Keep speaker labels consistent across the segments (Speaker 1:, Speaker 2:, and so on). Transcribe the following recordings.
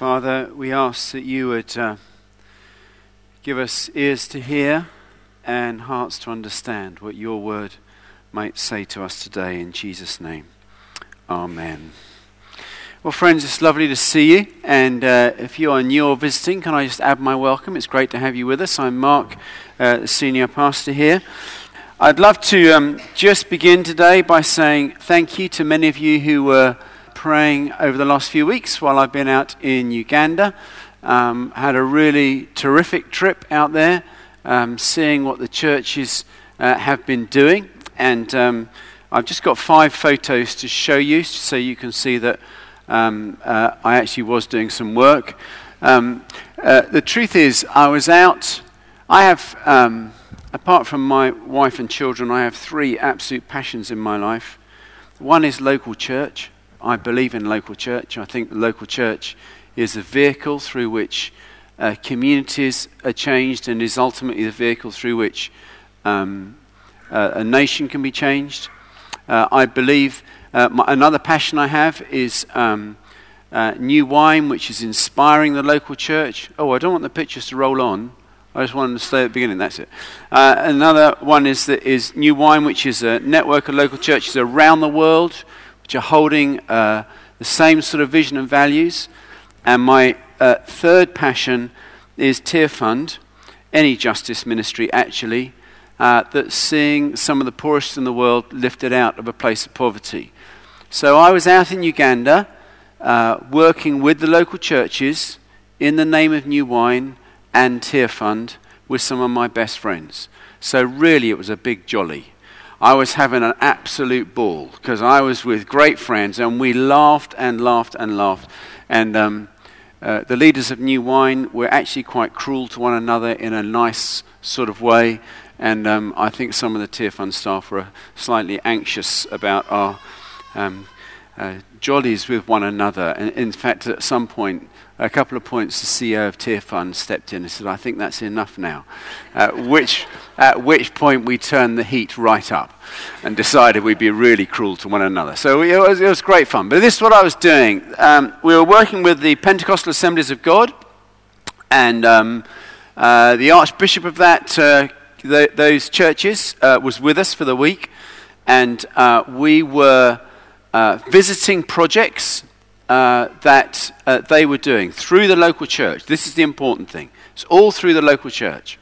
Speaker 1: Father, we ask that you would uh, give us ears to hear and hearts to understand what your word might say to us today in Jesus' name. Amen. Well, friends, it's lovely to see you. And uh, if you are new or visiting, can I just add my welcome? It's great to have you with us. I'm Mark, uh, the senior pastor here. I'd love to um, just begin today by saying thank you to many of you who were praying over the last few weeks while I've been out in Uganda. Um, had a really terrific trip out there, um, seeing what the churches uh, have been doing. And um, I've just got five photos to show you so you can see that um, uh, I actually was doing some work. Um, uh, the truth is, I was out. I have, um, apart from my wife and children, I have three absolute passions in my life. One is local church. I believe in local church. I think the local church is a vehicle through which uh, communities are changed and is ultimately the vehicle through which um, uh, a nation can be changed. Uh, I believe uh, my, another passion I have is um, uh, new wine, which is inspiring the local church. Oh, I don't want the pictures to roll on. I just wanted to stay at the beginning. That's it. Uh, another one is, that is new wine, which is a network of local churches around the world holding uh, the same sort of vision and values. And my uh, third passion is Tearfund, any justice ministry actually, uh, that's seeing some of the poorest in the world lifted out of a place of poverty. So I was out in Uganda uh, working with the local churches in the name of New Wine and Tearfund with some of my best friends. So really, it was a big jolly. I was having an absolute ball because I was with great friends and we laughed and laughed and laughed. And um, uh, the leaders of New Wine were actually quite cruel to one another in a nice sort of way. And um, I think some of the Tearfund staff were slightly anxious about our um, uh, jollies with one another. And in fact, at some point, a couple of points, the CEO of Tier Tearfund stepped in and said, I think that's enough now. At which, at which point we turned the heat right up and decided we'd be really cruel to one another. So it was, it was great fun. But this is what I was doing. Um, we were working with the Pentecostal Assemblies of God, and um, uh, the Archbishop of that, uh, th- those churches uh, was with us for the week, and uh, we were uh, visiting projects uh, that uh, they were doing through the local church. This is the important thing. It's all through the local church.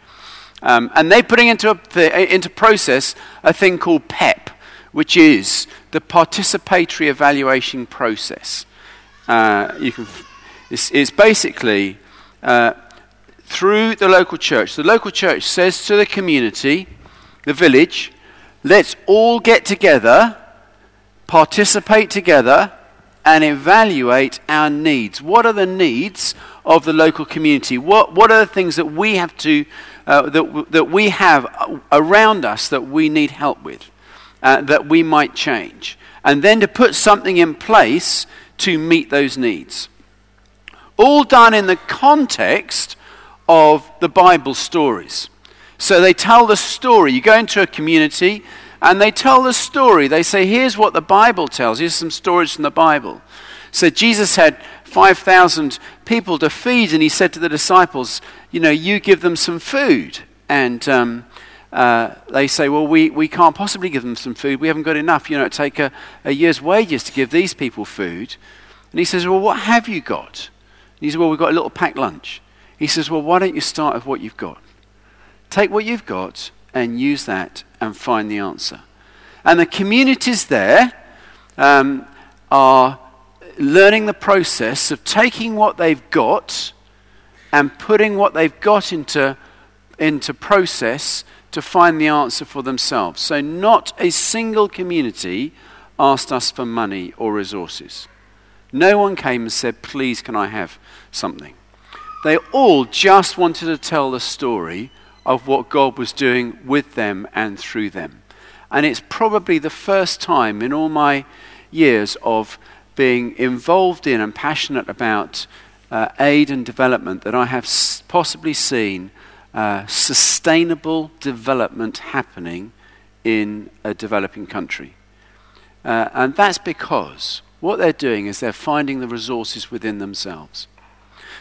Speaker 1: Um, and they're putting into, a, into process a thing called PEP, which is the participatory evaluation process. Uh, you can, it's, it's basically uh, through the local church. The local church says to the community, the village, let's all get together, participate together, and evaluate our needs. What are the needs of the local community? What, what are the things that we have to, uh, that, that we have around us that we need help with, uh, that we might change? And then to put something in place to meet those needs. All done in the context of the Bible stories. So they tell the story. You go into a community, and they tell the story. They say, here's what the Bible tells. Here's some stories from the Bible. So Jesus had 5,000 people to feed, and he said to the disciples, You know, you give them some food. And um, uh, they say, Well, we, we can't possibly give them some food. We haven't got enough. You know, it take a, a year's wages to give these people food. And he says, Well, what have you got? And he says, Well, we've got a little packed lunch. He says, Well, why don't you start with what you've got? Take what you've got and use that and find the answer. And the communities there um, are learning the process of taking what they've got and putting what they've got into, into process to find the answer for themselves. So, not a single community asked us for money or resources. No one came and said, Please, can I have something? They all just wanted to tell the story of what God was doing with them and through them. And it's probably the first time in all my years of being involved in and passionate about uh, aid and development that I have s- possibly seen uh, sustainable development happening in a developing country. Uh, and that's because what they're doing is they're finding the resources within themselves.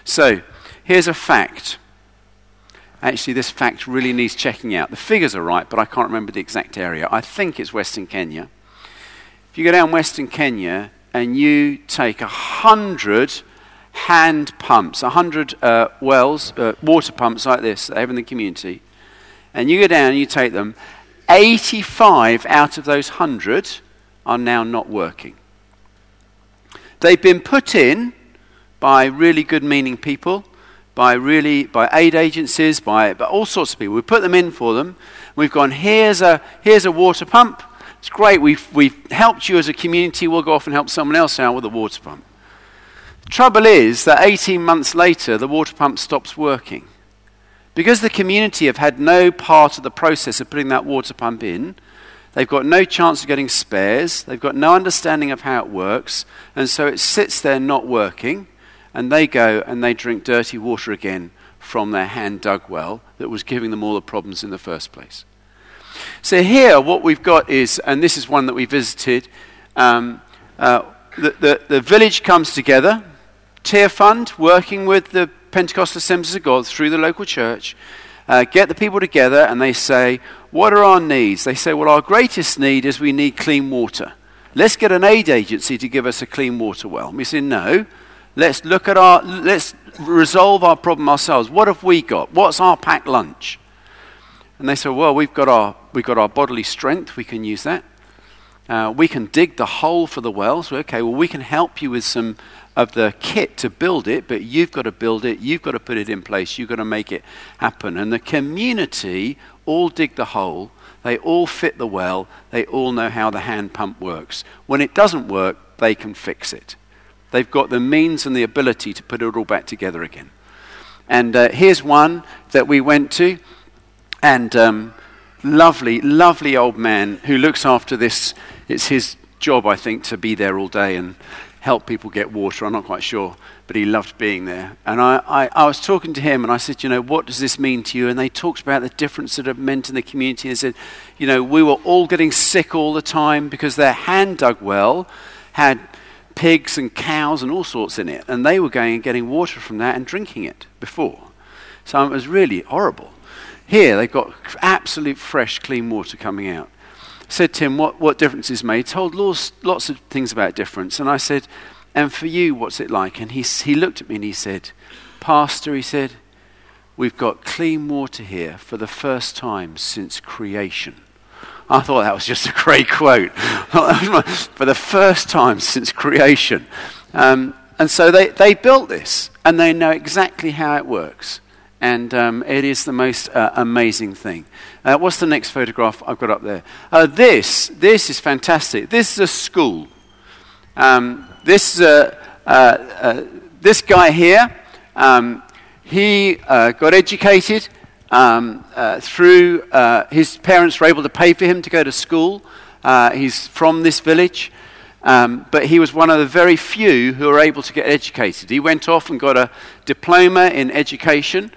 Speaker 1: So, here's a fact. Actually, this fact really needs checking out. The figures are right, but I can't remember the exact area. I think it's Western Kenya. If you go down Western Kenya and you take a hundred hand pumps, a hundred uh, wells, uh, water pumps like this they have in the community, and you go down and you take them, 85 out of those 100 are now not working. They've been put in by really good meaning people, by really by aid agencies, by, by all sorts of people. We put them in for them. We've gone, here's a, here's a water pump. It's great. We've, we've helped you as a community. We'll go off and help someone else out with a water pump. The trouble is that 18 months later, the water pump stops working. Because the community have had no part of the process of putting that water pump in, they've got no chance of getting spares, they've got no understanding of how it works, and so it sits there not working, and they go and they drink dirty water again from their hand dug well that was giving them all the problems in the first place. So, here, what we've got is, and this is one that we visited, um, uh, the, the, the village comes together, Tear Fund, working with the Pentecostal Assemblies of God through the local church, uh, get the people together and they say, What are our needs? They say, Well, our greatest need is we need clean water. Let's get an aid agency to give us a clean water well. And we say, No. Let's look at our, let's resolve our problem ourselves. What have we got? What's our packed lunch? And they said, Well, we've got our, we've got our bodily strength. We can use that. Uh, we can dig the hole for the well. So, okay, well, we can help you with some of the kit to build it, but you've got to build it, you've got to put it in place, you've got to make it happen. And the community all dig the hole, they all fit the well, they all know how the hand pump works. When it doesn't work, they can fix it. They've got the means and the ability to put it all back together again. And uh, here's one that we went to, and um, lovely, lovely old man who looks after this. It's his job, I think, to be there all day and help people get water. I'm not quite sure, but he loved being there. And I, I, I, was talking to him and I said, you know, what does this mean to you? And they talked about the difference that it meant in the community. They said, you know, we were all getting sick all the time because their hand dug well had pigs and cows and all sorts in it. And they were going and getting water from that and drinking it before. So it was really horrible. Here, they've got absolute fresh, clean water coming out said Tim, What, what difference is made? Told lots, lots of things about difference. And I said, And for you, what's it like? And he, he looked at me and he said, Pastor, he said, We've got clean water here for the first time since creation. I thought that was just a great quote. for the first time since creation. Um, and so they, they built this, and they know exactly how it works. And um, it is the most uh, amazing thing. Uh, what's the next photograph I've got up there? Uh, this, this is fantastic. This is a school. Um, this, uh, uh, this guy here, um, he uh, got educated um, through, his parents were able to pay for him to go to school. he's from this village. Um, but he was one of the very few who were able to get educated. He went off and got a diploma in education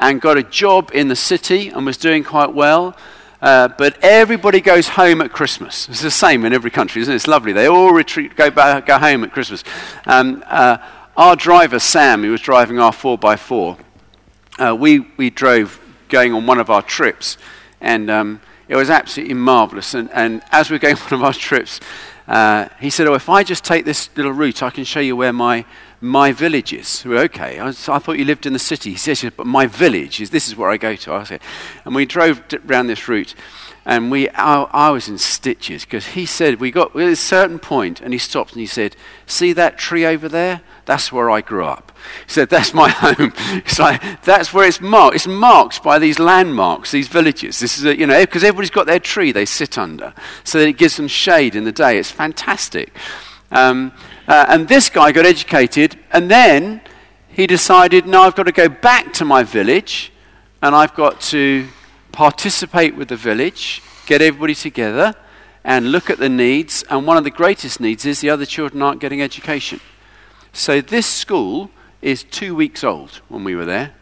Speaker 1: and got a job in the city and was doing quite well. Uh, but everybody goes home at Christmas. It's the same in every country, isn't it? It's lovely. They all retreat, go, back, go home at Christmas. Um, uh, our driver, Sam, who was driving our 4x4, uh, we, we drove going on one of our trips, and um, it was absolutely marvelous. And, and as we are going on one of our trips, uh, he said, Oh, if I just take this little route, I can show you where my my villages. Okay, I, I, thought you lived in the city. He says, but my village is this is where I go to. I said, and we drove around this route, and we I, I was in stitches because he said we got at a certain point, and he stopped and he said, "See that tree over there? That's where I grew up." He said, "That's my home." It's like that's where it's marked. It's marked by these landmarks, these villages. This is a, you know because everybody's got their tree they sit under, so that it gives them shade in the day. It's fantastic. Um, uh, and this guy got educated, and then he decided, no, I've got to go back to my village, and I've got to participate with the village, get everybody together, and look at the needs. And one of the greatest needs is the other children aren't getting education. So this school is two weeks old when we were there,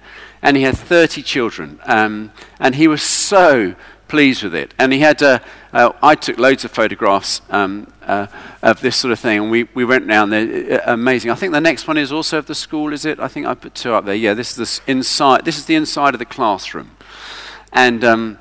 Speaker 1: and he had 30 children. Um, and he was so pleased with it. And he had, uh, uh, I took loads of photographs um, uh, of this sort of thing, and we, we went round there. Uh, amazing. I think the next one is also of the school, is it? I think I put two up there. Yeah, this is the inside. This is the inside of the classroom, and um,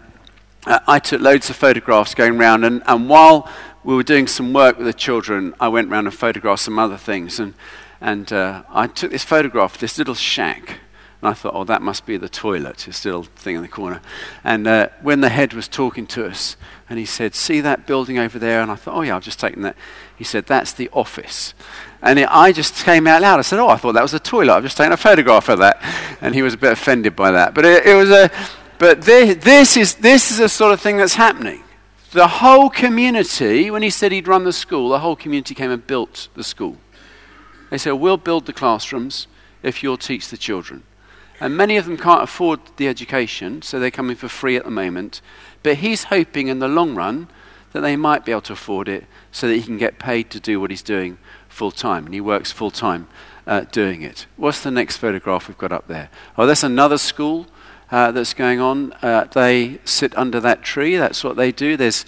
Speaker 1: I took loads of photographs going round. And, and while we were doing some work with the children, I went round and photographed some other things. And and uh, I took this photograph this little shack and I thought, oh, that must be the toilet, this little thing in the corner. And uh, when the head was talking to us, and he said, see that building over there? And I thought, oh, yeah, I've just taken that. He said, that's the office. And it, I just came out loud. I said, oh, I thought that was a toilet. I've just taken a photograph of that. And he was a bit offended by that. But it, it was a, but this, this, is, this is a sort of thing that's happening. The whole community, when he said he'd run the school, the whole community came and built the school. They said, we'll build the classrooms if you'll teach the children. And many of them can't afford the education, so they're coming for free at the moment. But he's hoping in the long run that they might be able to afford it so that he can get paid to do what he's doing full time. And he works full time uh, doing it. What's the next photograph we've got up there? Oh, that's another school uh, that's going on. Uh, they sit under that tree. That's what they do. There's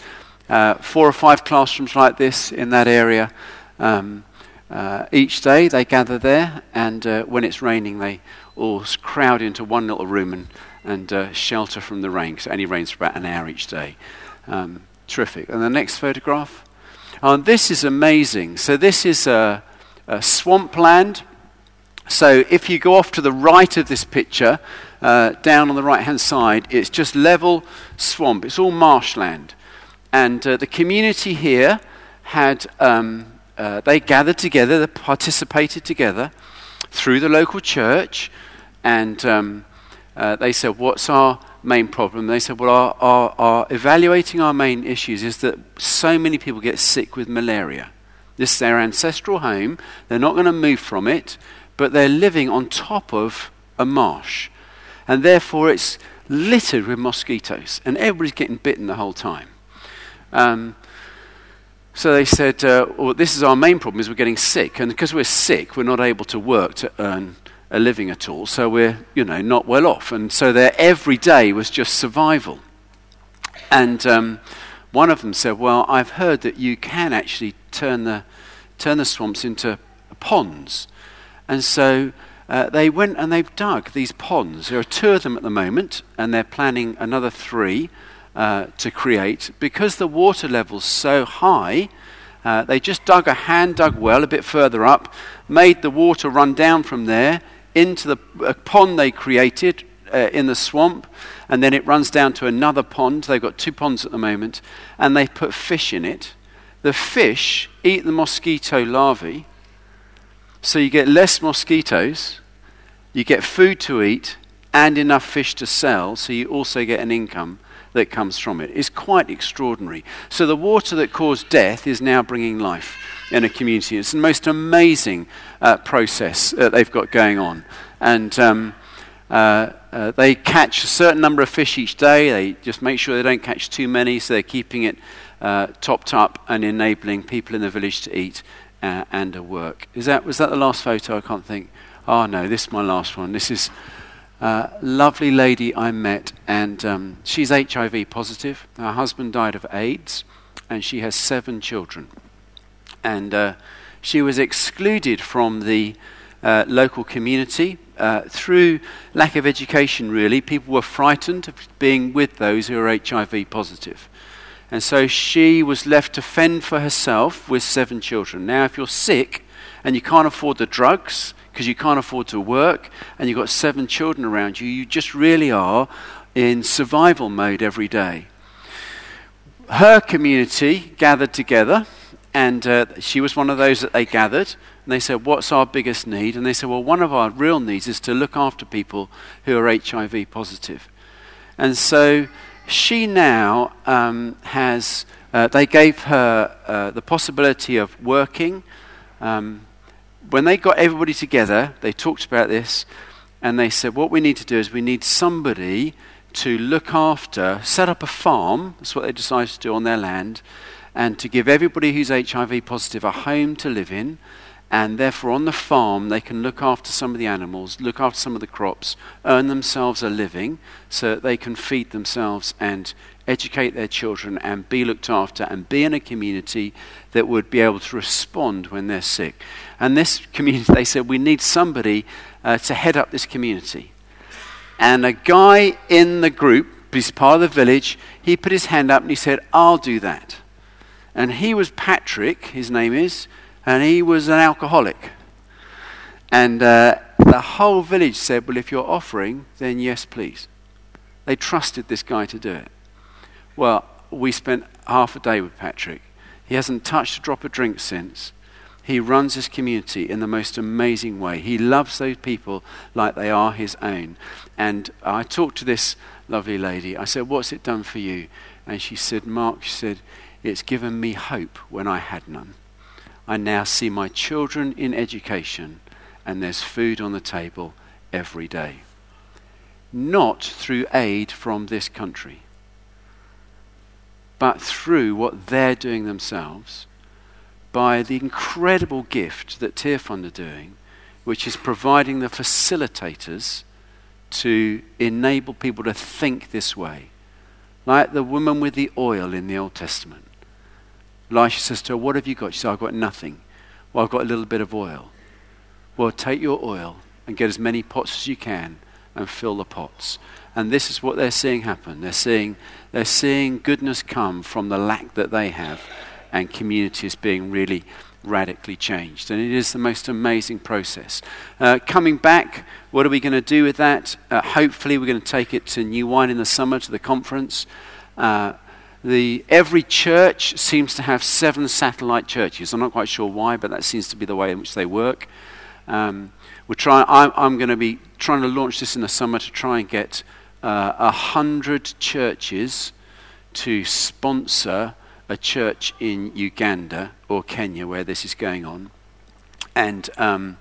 Speaker 1: uh, four or five classrooms like this in that area. Um, uh, each day they gather there, and uh, when it's raining, they all crowd into one little room and, and uh, shelter from the rain, because it only rains for about an hour each day. Um, terrific. And the next photograph. Oh, this is amazing. So, this is a, a swampland. So, if you go off to the right of this picture, uh, down on the right hand side, it's just level swamp. It's all marshland. And uh, the community here had, um, uh, they gathered together, they participated together through the local church and um, uh, they said, What's our main problem? They said, Well, our, our, our evaluating our main issues is that so many people get sick with malaria. This is their ancestral home. They're not going to move from it, but they're living on top of a marsh. And therefore, it's littered with mosquitoes, and everybody's getting bitten the whole time. Um, so they said, uh, well, this is our main problem, is we're getting sick. And because we're sick, we're not able to work to earn a living at all, so we're, you know, not well off. And so their every day was just survival. And um, one of them said, Well, I've heard that you can actually turn the, turn the swamps into ponds. And so uh, they went and they've dug these ponds. There are two of them at the moment, and they're planning another three uh, to create. Because the water level's so high, uh, they just dug a hand dug well a bit further up, made the water run down from there into the pond they created uh, in the swamp, and then it runs down to another pond. They've got two ponds at the moment, and they put fish in it. The fish eat the mosquito larvae, so you get less mosquitoes, you get food to eat, and enough fish to sell, so you also get an income that comes from it. It's quite extraordinary. So the water that caused death is now bringing life in a community. It's the most amazing uh, process that they've got going on. And um, uh, uh, they catch a certain number of fish each day. They just make sure they don't catch too many, so they're keeping it uh, topped up and enabling people in the village to eat uh, and a work. Is that, was that the last photo? I can't think. Oh, no, this is my last one. This is a lovely lady I met, and um, she's HIV positive. Her husband died of AIDS, and she has seven children and uh, she was excluded from the uh, local community uh, through lack of education, really. People were frightened of being with those who are HIV positive. And so she was left to fend for herself with seven children. Now, if you're sick and you can't afford the drugs because you can't afford to work and you've got seven children around you, you just really are in survival mode every day. Her community gathered together and uh, she was one of those that they gathered. And they said, What's our biggest need? And they said, Well, one of our real needs is to look after people who are HIV positive. And so she now um, has, uh, they gave her uh, the possibility of working. Um, when they got everybody together, they talked about this, and they said, What we need to do is we need somebody to look after, set up a farm. That's what they decided to do on their land and to give everybody who's HIV positive a home to live in and therefore on the farm they can look after some of the animals, look after some of the crops, earn themselves a living so that they can feed themselves and educate their children and be looked after and be in a community that would be able to respond when they're sick. And this community, they said, we need somebody uh, to head up this community. And a guy in the group, he's part of the village, he put his hand up and he said, I'll do that. And he was Patrick, his name is, and he was an alcoholic. And uh, the whole village said, Well, if you're offering, then yes, please. They trusted this guy to do it. Well, we spent half a day with Patrick. He hasn't touched a drop of drink since. He runs his community in the most amazing way. He loves those people like they are his own. And I talked to this lovely lady. I said, What's it done for you? And she said, Mark, she said, It's given me hope when I had none. I now see my children in education, and there's food on the table every day. Not through aid from this country, but through what they're doing themselves by the incredible gift that Tearfund are doing, which is providing the facilitators to enable people to think this way. Like the woman with the oil in the Old Testament. Elisha says to her, What have you got? She says, I've got nothing. Well, I've got a little bit of oil. Well, take your oil and get as many pots as you can and fill the pots. And this is what they're seeing happen. They're seeing, they're seeing goodness come from the lack that they have and communities being really radically changed. And it is the most amazing process. Uh, coming back, what are we going to do with that? Uh, hopefully, we're going to take it to New Wine in the summer to the conference. Uh, the, every church seems to have seven satellite churches. I'm not quite sure why, but that seems to be the way in which they work. Um, we're trying, I'm, I'm going to be trying to launch this in the summer to try and get uh, a uh, hundred churches to sponsor a church in Uganda or Kenya where this is going on. And um,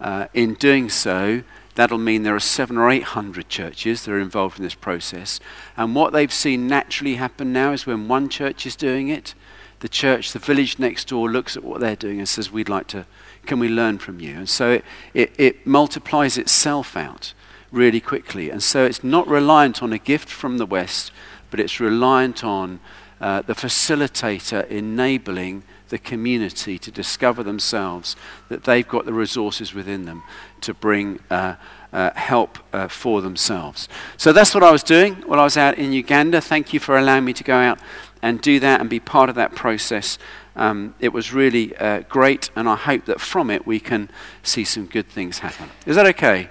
Speaker 1: uh, in doing so, That'll mean there are seven or eight hundred churches that are involved in this process. And what they've seen naturally happen now is when one church is doing it, the church, the village next door, looks at what they're doing and says, We'd like to, can we learn from you? And so it, it, it multiplies itself out really quickly. And so it's not reliant on a gift from the West, but it's reliant on uh, the facilitator enabling the community to discover themselves that they've got the resources within them to bring uh, uh, help uh, for themselves. So that's what I was doing while I was out in Uganda. Thank you for allowing me to go out and do that and be part of that process. Um, it was really uh, great, and I hope that from it we can see some good things happen. Is that okay?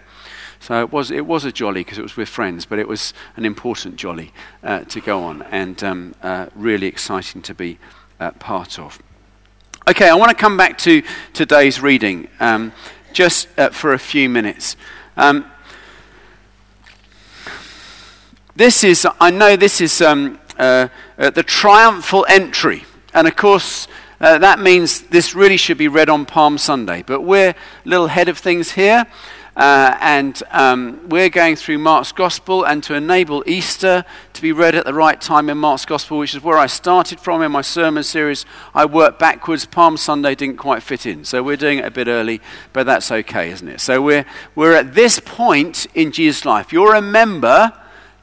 Speaker 1: So it was, it was a jolly because it was with friends, but it was an important jolly uh, to go on and um, uh, really exciting to be uh, part of. Okay, I want to come back to today's reading um, just for a few minutes. Um, this is, I know this is um, uh, uh, the triumphal entry. And of course, uh, that means this really should be read on Palm Sunday. But we're a little ahead of things here. Uh, and um, we're going through Mark's Gospel, and to enable Easter to be read at the right time in Mark's Gospel, which is where I started from in my sermon series, I worked backwards. Palm Sunday didn't quite fit in, so we're doing it a bit early, but that's okay, isn't it? So we're, we're at this point in Jesus' life. You'll remember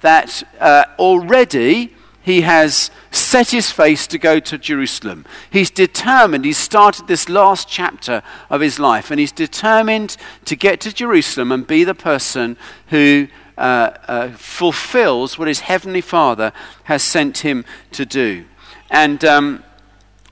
Speaker 1: that uh, already he has set his face to go to Jerusalem. He's determined, he's started this last chapter of his life, and he's determined to get to Jerusalem and be the person who uh, uh, fulfills what his heavenly Father has sent him to do. And um,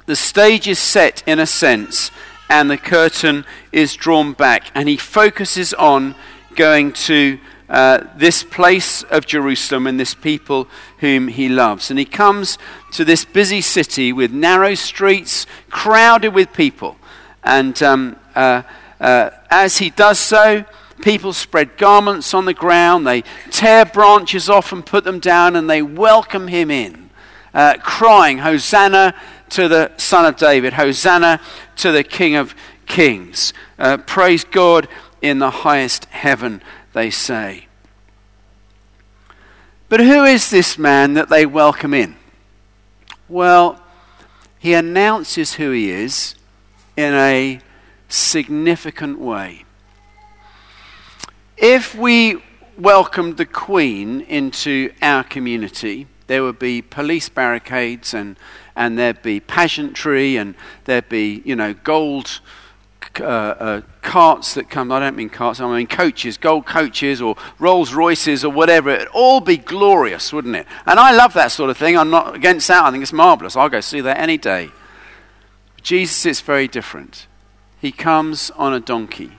Speaker 1: the stage is set in a sense, and the curtain is drawn back, and he focuses on going to uh, this place of Jerusalem and this people whom he loves. And he comes to this busy city with narrow streets, crowded with people. And um, uh, uh, as he does so, people spread garments on the ground, they tear branches off and put them down, and they welcome him in, uh, crying, Hosanna to the Son of David, Hosanna to the King of Kings. Uh, praise God in the highest heaven they say. But who is this man that they welcome in? Well, he announces who he is in a significant way. If we welcomed the Queen into our community, there would be police barricades and, and there'd be pageantry and there'd be, you know, gold uh, uh, carts that come. I don't mean carts, I mean coaches, gold coaches or Rolls Royces or whatever. It'd all be glorious, wouldn't it? And I love that sort of thing. I'm not against that. I think it's marvelous. I'll go see that any day. Jesus is very different. He comes on a donkey.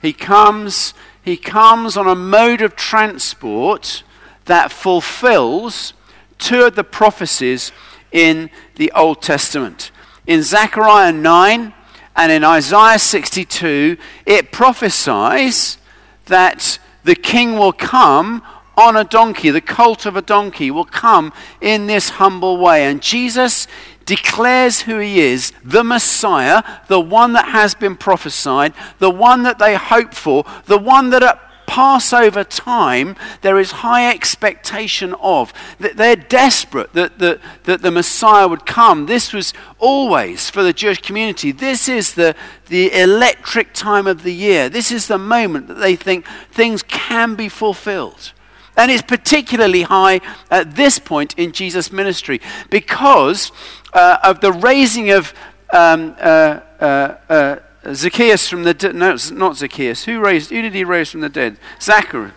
Speaker 1: He comes, he comes on a mode of transport that fulfills two of the prophecies in the Old Testament. In Zechariah 9, and in Isaiah 62, it prophesies that the king will come on a donkey, the colt of a donkey will come in this humble way. And Jesus declares who he is the Messiah, the one that has been prophesied, the one that they hope for, the one that at Passover time, there is high expectation of. That they're desperate that, that, that the Messiah would come. This was always for the Jewish community. This is the, the electric time of the year. This is the moment that they think things can be fulfilled. And it's particularly high at this point in Jesus' ministry because uh, of the raising of um, uh, uh, uh Zacchaeus from the dead. No, it's not Zacchaeus. Who raised? Who did he raise from the dead? Zachary.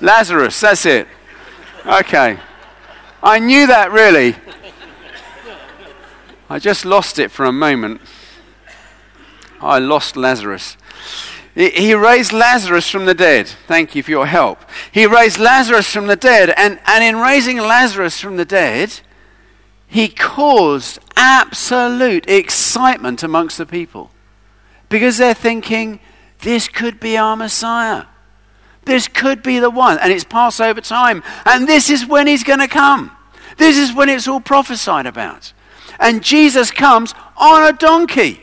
Speaker 1: Lazarus. That's it. Okay. I knew that really. I just lost it for a moment. I lost Lazarus. He raised Lazarus from the dead. Thank you for your help. He raised Lazarus from the dead, and, and in raising Lazarus from the dead, he caused absolute excitement amongst the people because they're thinking, this could be our Messiah. This could be the one. And it's Passover time. And this is when he's going to come. This is when it's all prophesied about. And Jesus comes on a donkey.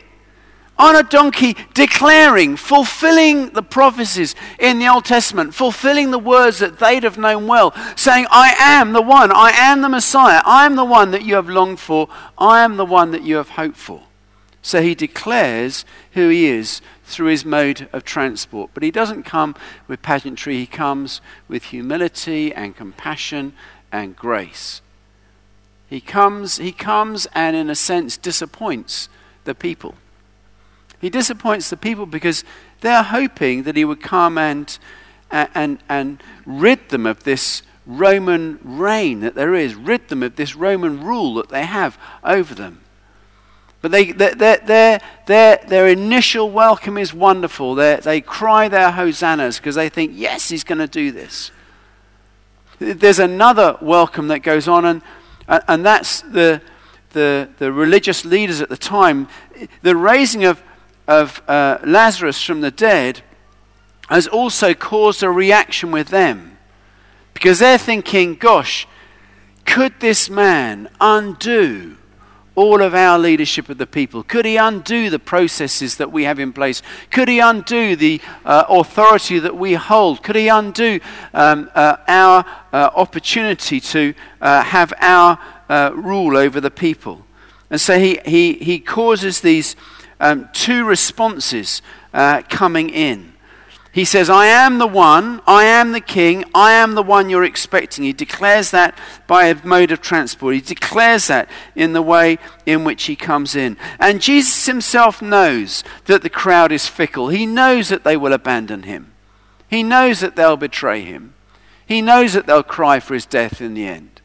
Speaker 1: On a donkey, declaring, fulfilling the prophecies in the Old Testament, fulfilling the words that they'd have known well, saying, I am the one, I am the Messiah, I am the one that you have longed for, I am the one that you have hoped for. So he declares who he is through his mode of transport. But he doesn't come with pageantry, he comes with humility and compassion and grace. He comes, he comes and, in a sense, disappoints the people. He disappoints the people because they're hoping that he would come and, and, and rid them of this Roman reign that there is, rid them of this Roman rule that they have over them. But they, their, their, their, their initial welcome is wonderful. They, they cry their hosannas because they think, yes, he's going to do this. There's another welcome that goes on, and, and that's the, the, the religious leaders at the time. The raising of, of uh, Lazarus from the dead has also caused a reaction with them because they're thinking, gosh, could this man undo all of our leadership of the people? Could he undo the processes that we have in place? Could he undo the uh, authority that we hold? Could he undo um, uh, our uh, opportunity to uh, have our uh, rule over the people? And so he, he, he causes these um, two responses uh, coming in. He says, I am the one, I am the king, I am the one you're expecting. He declares that by a mode of transport. He declares that in the way in which he comes in. And Jesus himself knows that the crowd is fickle. He knows that they will abandon him. He knows that they'll betray him. He knows that they'll cry for his death in the end.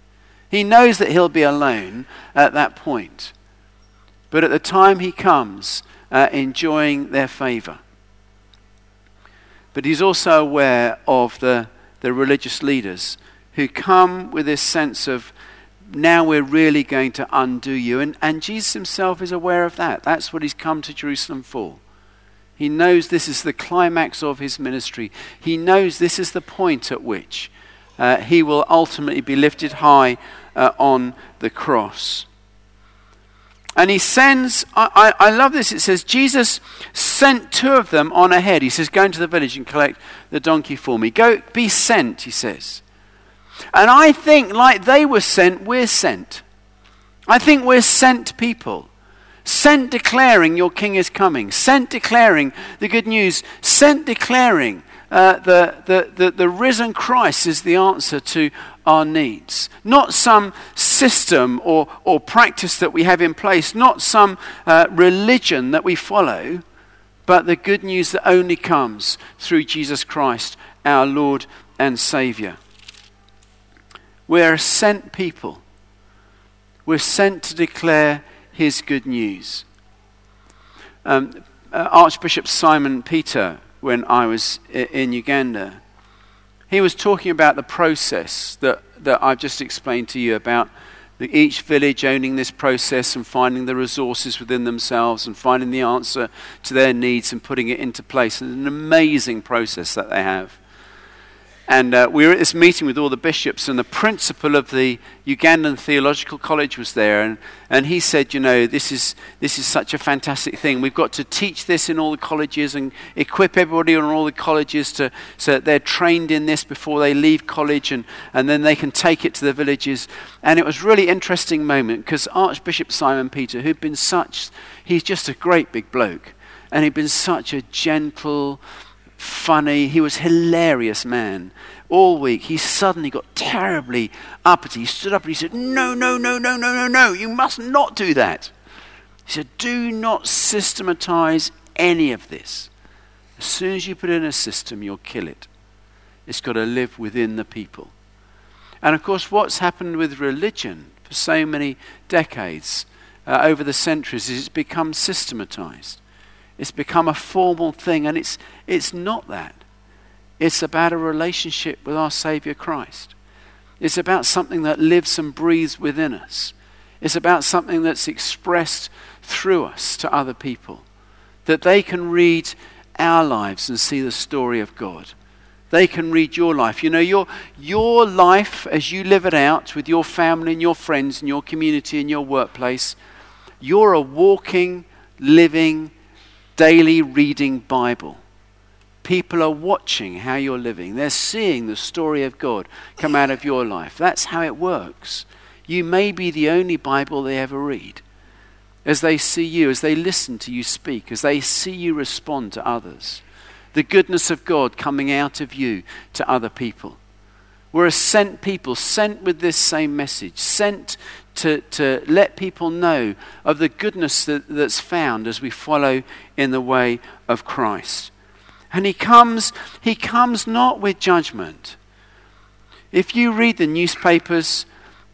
Speaker 1: He knows that he'll be alone at that point. But at the time he comes, uh, enjoying their favor but he's also aware of the, the religious leaders who come with this sense of now we're really going to undo you. And, and Jesus himself is aware of that. That's what he's come to Jerusalem for. He knows this is the climax of his ministry. He knows this is the point at which uh, he will ultimately be lifted high uh, on the cross. And he sends, I, I, I, love this, it says, Jesus sent two of them on ahead. He says, Go into the village and collect the donkey for me. Go, be sent, he says. And I think, like they were sent, we're sent. I think we're sent people sent declaring your king is coming, sent declaring the good news, sent declaring uh, the, the, the, the risen Christ is the answer to our needs. Not some system or, or practice that we have in place, not some uh, religion that we follow, but the good news that only comes through Jesus Christ, our Lord and Saviour. We're sent people. We're sent to declare his good news. Um, uh, Archbishop Simon Peter, when I was in Uganda, he was talking about the process that, that I've just explained to you about the, each village owning this process and finding the resources within themselves and finding the answer to their needs and putting it into place. It's an amazing process that they have. And uh, we were at this meeting with all the bishops, and the principal of the Ugandan Theological College was there. And, and he said, You know, this is, this is such a fantastic thing. We've got to teach this in all the colleges and equip everybody in all the colleges to, so that they're trained in this before they leave college, and, and then they can take it to the villages. And it was really interesting moment because Archbishop Simon Peter, who'd been such, he's just a great big bloke, and he'd been such a gentle, funny, he was hilarious man. All week, he suddenly got terribly uppity. He stood up and he said, No, no, no, no, no, no, no, you must not do that. He said, Do not systematize any of this. As soon as you put in a system, you'll kill it. It's got to live within the people. And of course, what's happened with religion for so many decades uh, over the centuries is it's become systematized. It's become a formal thing, and it's, it's not that. It's about a relationship with our Savior Christ. It's about something that lives and breathes within us. It's about something that's expressed through us to other people. That they can read our lives and see the story of God. They can read your life. You know, your, your life as you live it out with your family and your friends and your community and your workplace, you're a walking, living, daily reading Bible. People are watching how you're living. They're seeing the story of God come out of your life. That's how it works. You may be the only Bible they ever read. As they see you, as they listen to you speak, as they see you respond to others, the goodness of God coming out of you to other people. We're a sent people, sent with this same message, sent to, to let people know of the goodness that, that's found as we follow in the way of Christ. And he comes, he comes not with judgment. If you read the newspapers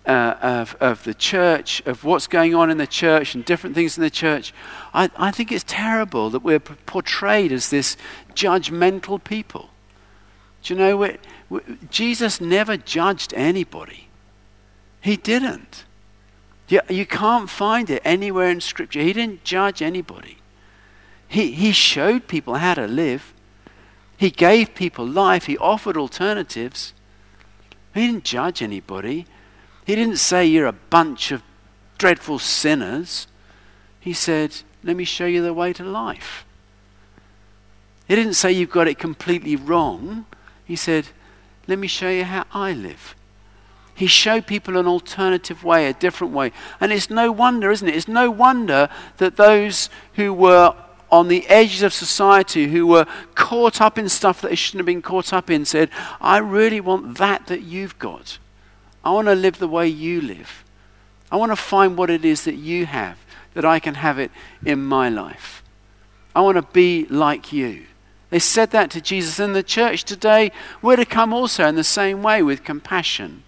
Speaker 1: uh, of, of the church, of what's going on in the church and different things in the church, I, I think it's terrible that we're portrayed as this judgmental people. Do you know, we, Jesus never judged anybody. He didn't. You, can't find it anywhere in Scripture. He didn't judge anybody. He, he showed people how to live. He gave people life. He offered alternatives. He didn't judge anybody. He didn't say you're a bunch of dreadful sinners. He said, Let me show you the way to life. He didn't say you've got it completely wrong. He said, Let me show you how I live. He showed people an alternative way, a different way. And it's no wonder, isn't it? It's no wonder that those who were on the edges of society, who were caught up in stuff that they shouldn't have been caught up in, said, I really want that that you've got. I want to live the way you live. I want to find what it is that you have, that I can have it in my life. I want to be like you. They said that to Jesus. In the church today, we're to come also in the same way with compassion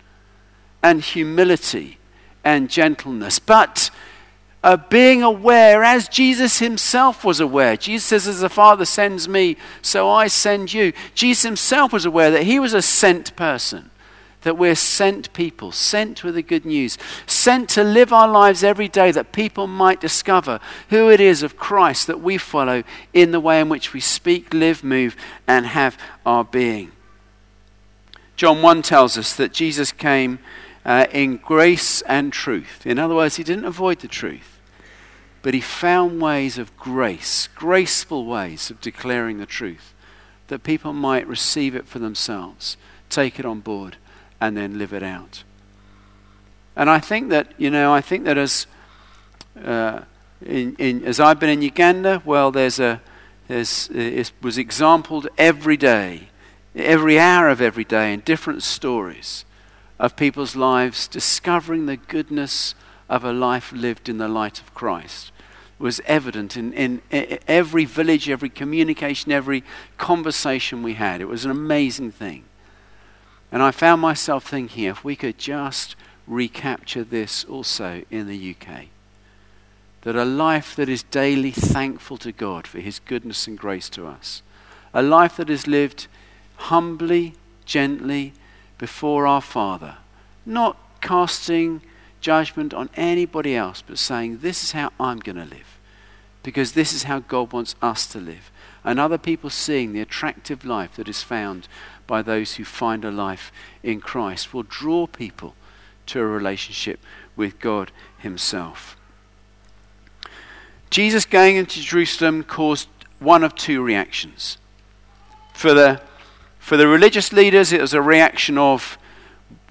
Speaker 1: and humility and gentleness. But uh, being aware, as Jesus himself was aware. Jesus says, As the Father sends me, so I send you. Jesus himself was aware that he was a sent person, that we're sent people, sent with the good news, sent to live our lives every day that people might discover who it is of Christ that we follow in the way in which we speak, live, move, and have our being. John 1 tells us that Jesus came uh, in grace and truth. In other words, he didn't avoid the truth, but he found ways of grace, graceful ways of declaring the truth, that people might receive it for themselves, take it on board, and then live it out. And I think that, you know, I think that as uh, In, in, as I've been in Uganda, well, there's a, there's, it was exampled every day, every hour of every day, in different stories of people's lives discovering the goodness of a life lived in the light of Christ was evident in, in, in, every village, every communication, every conversation we had. It was an amazing thing. And I found myself thinking if we could just recapture this also in the UK. That a life that is daily thankful to God for His goodness and grace to us. A life that is lived humbly, gently before our Father. Not casting judgment on anybody else, but saying, This is how I'm going to live. Because this is how God wants us to live. And other people seeing the attractive life that is found by those who find a life in Christ will draw people to a relationship with God Himself. Jesus going into Jerusalem caused one of two reactions. For the, for the religious leaders, it was a reaction of,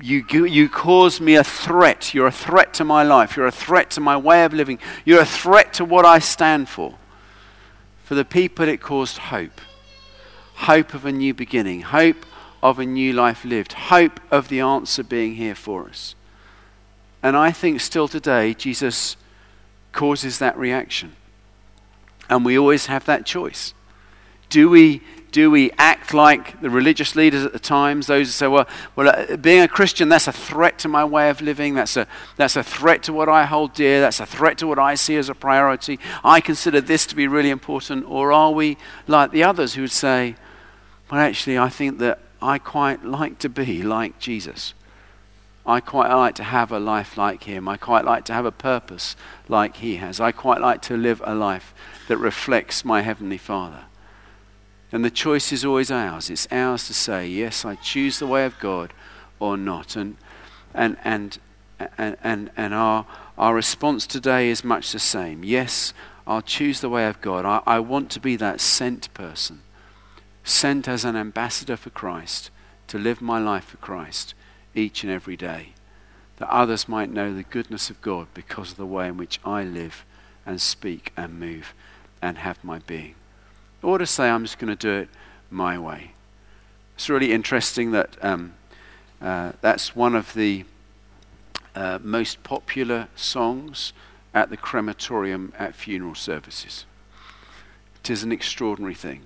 Speaker 1: you, you cause me a threat. You're a threat to my life. You're a threat to my way of living. You're a threat to what I stand for. For the people, it caused hope hope of a new beginning, hope of a new life lived, hope of the answer being here for us. And I think still today, Jesus causes that reaction. And we always have that choice. Do we, do we act like the religious leaders at the times, those who say, well, well uh, being a Christian, that's a threat to my way of living, that's a, that's a threat to what I hold dear, that's a threat to what I see as a priority. I consider this to be really important. Or are we like the others who would say, well, actually, I think that I quite like to be like Jesus. I quite like to have a life like him. I quite like to have a purpose like he has. I quite like to live a life that reflects my Heavenly Father. And the choice is always ours. It's ours to say, yes, I choose the way of God or not. And, and, and, and, and, and our, our response today is much the same. Yes, I'll choose the way of God. I, I want to be that sent person sent as an ambassador for Christ to live my life for Christ each and every day, that others might know the goodness of God because of the way in which I live and speak and move and have my being. Or to say, I'm just going to do it my way. It's really interesting that um, uh, that's one of the uh, most popular songs at the crematorium at funeral services. It is an extraordinary thing.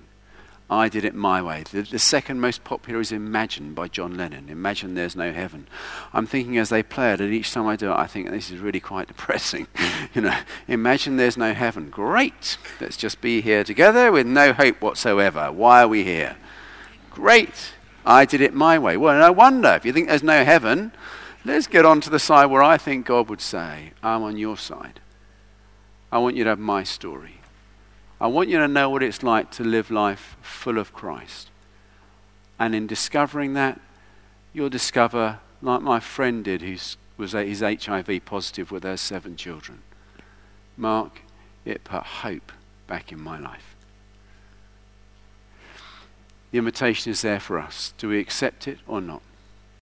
Speaker 1: I did it my way. The, the, second most popular is Imagine by John Lennon. Imagine there's no heaven. I'm thinking as they play it, and each time I do it, I think this is really quite depressing. you know, imagine there's no heaven. Great. Let's just be here together with no hope whatsoever. Why are we here? Great. I did it my way. Well, no wonder. If you think there's no heaven, let's get on to the side where I think God would say, I'm on your side. I want you to have my story. I want you to know what it's like to live life full of Christ. And in discovering that, you'll discover, like my friend did, who was he's HIV positive with her seven children. Mark, it put hope back in my life. The invitation is there for us. Do we accept it or not?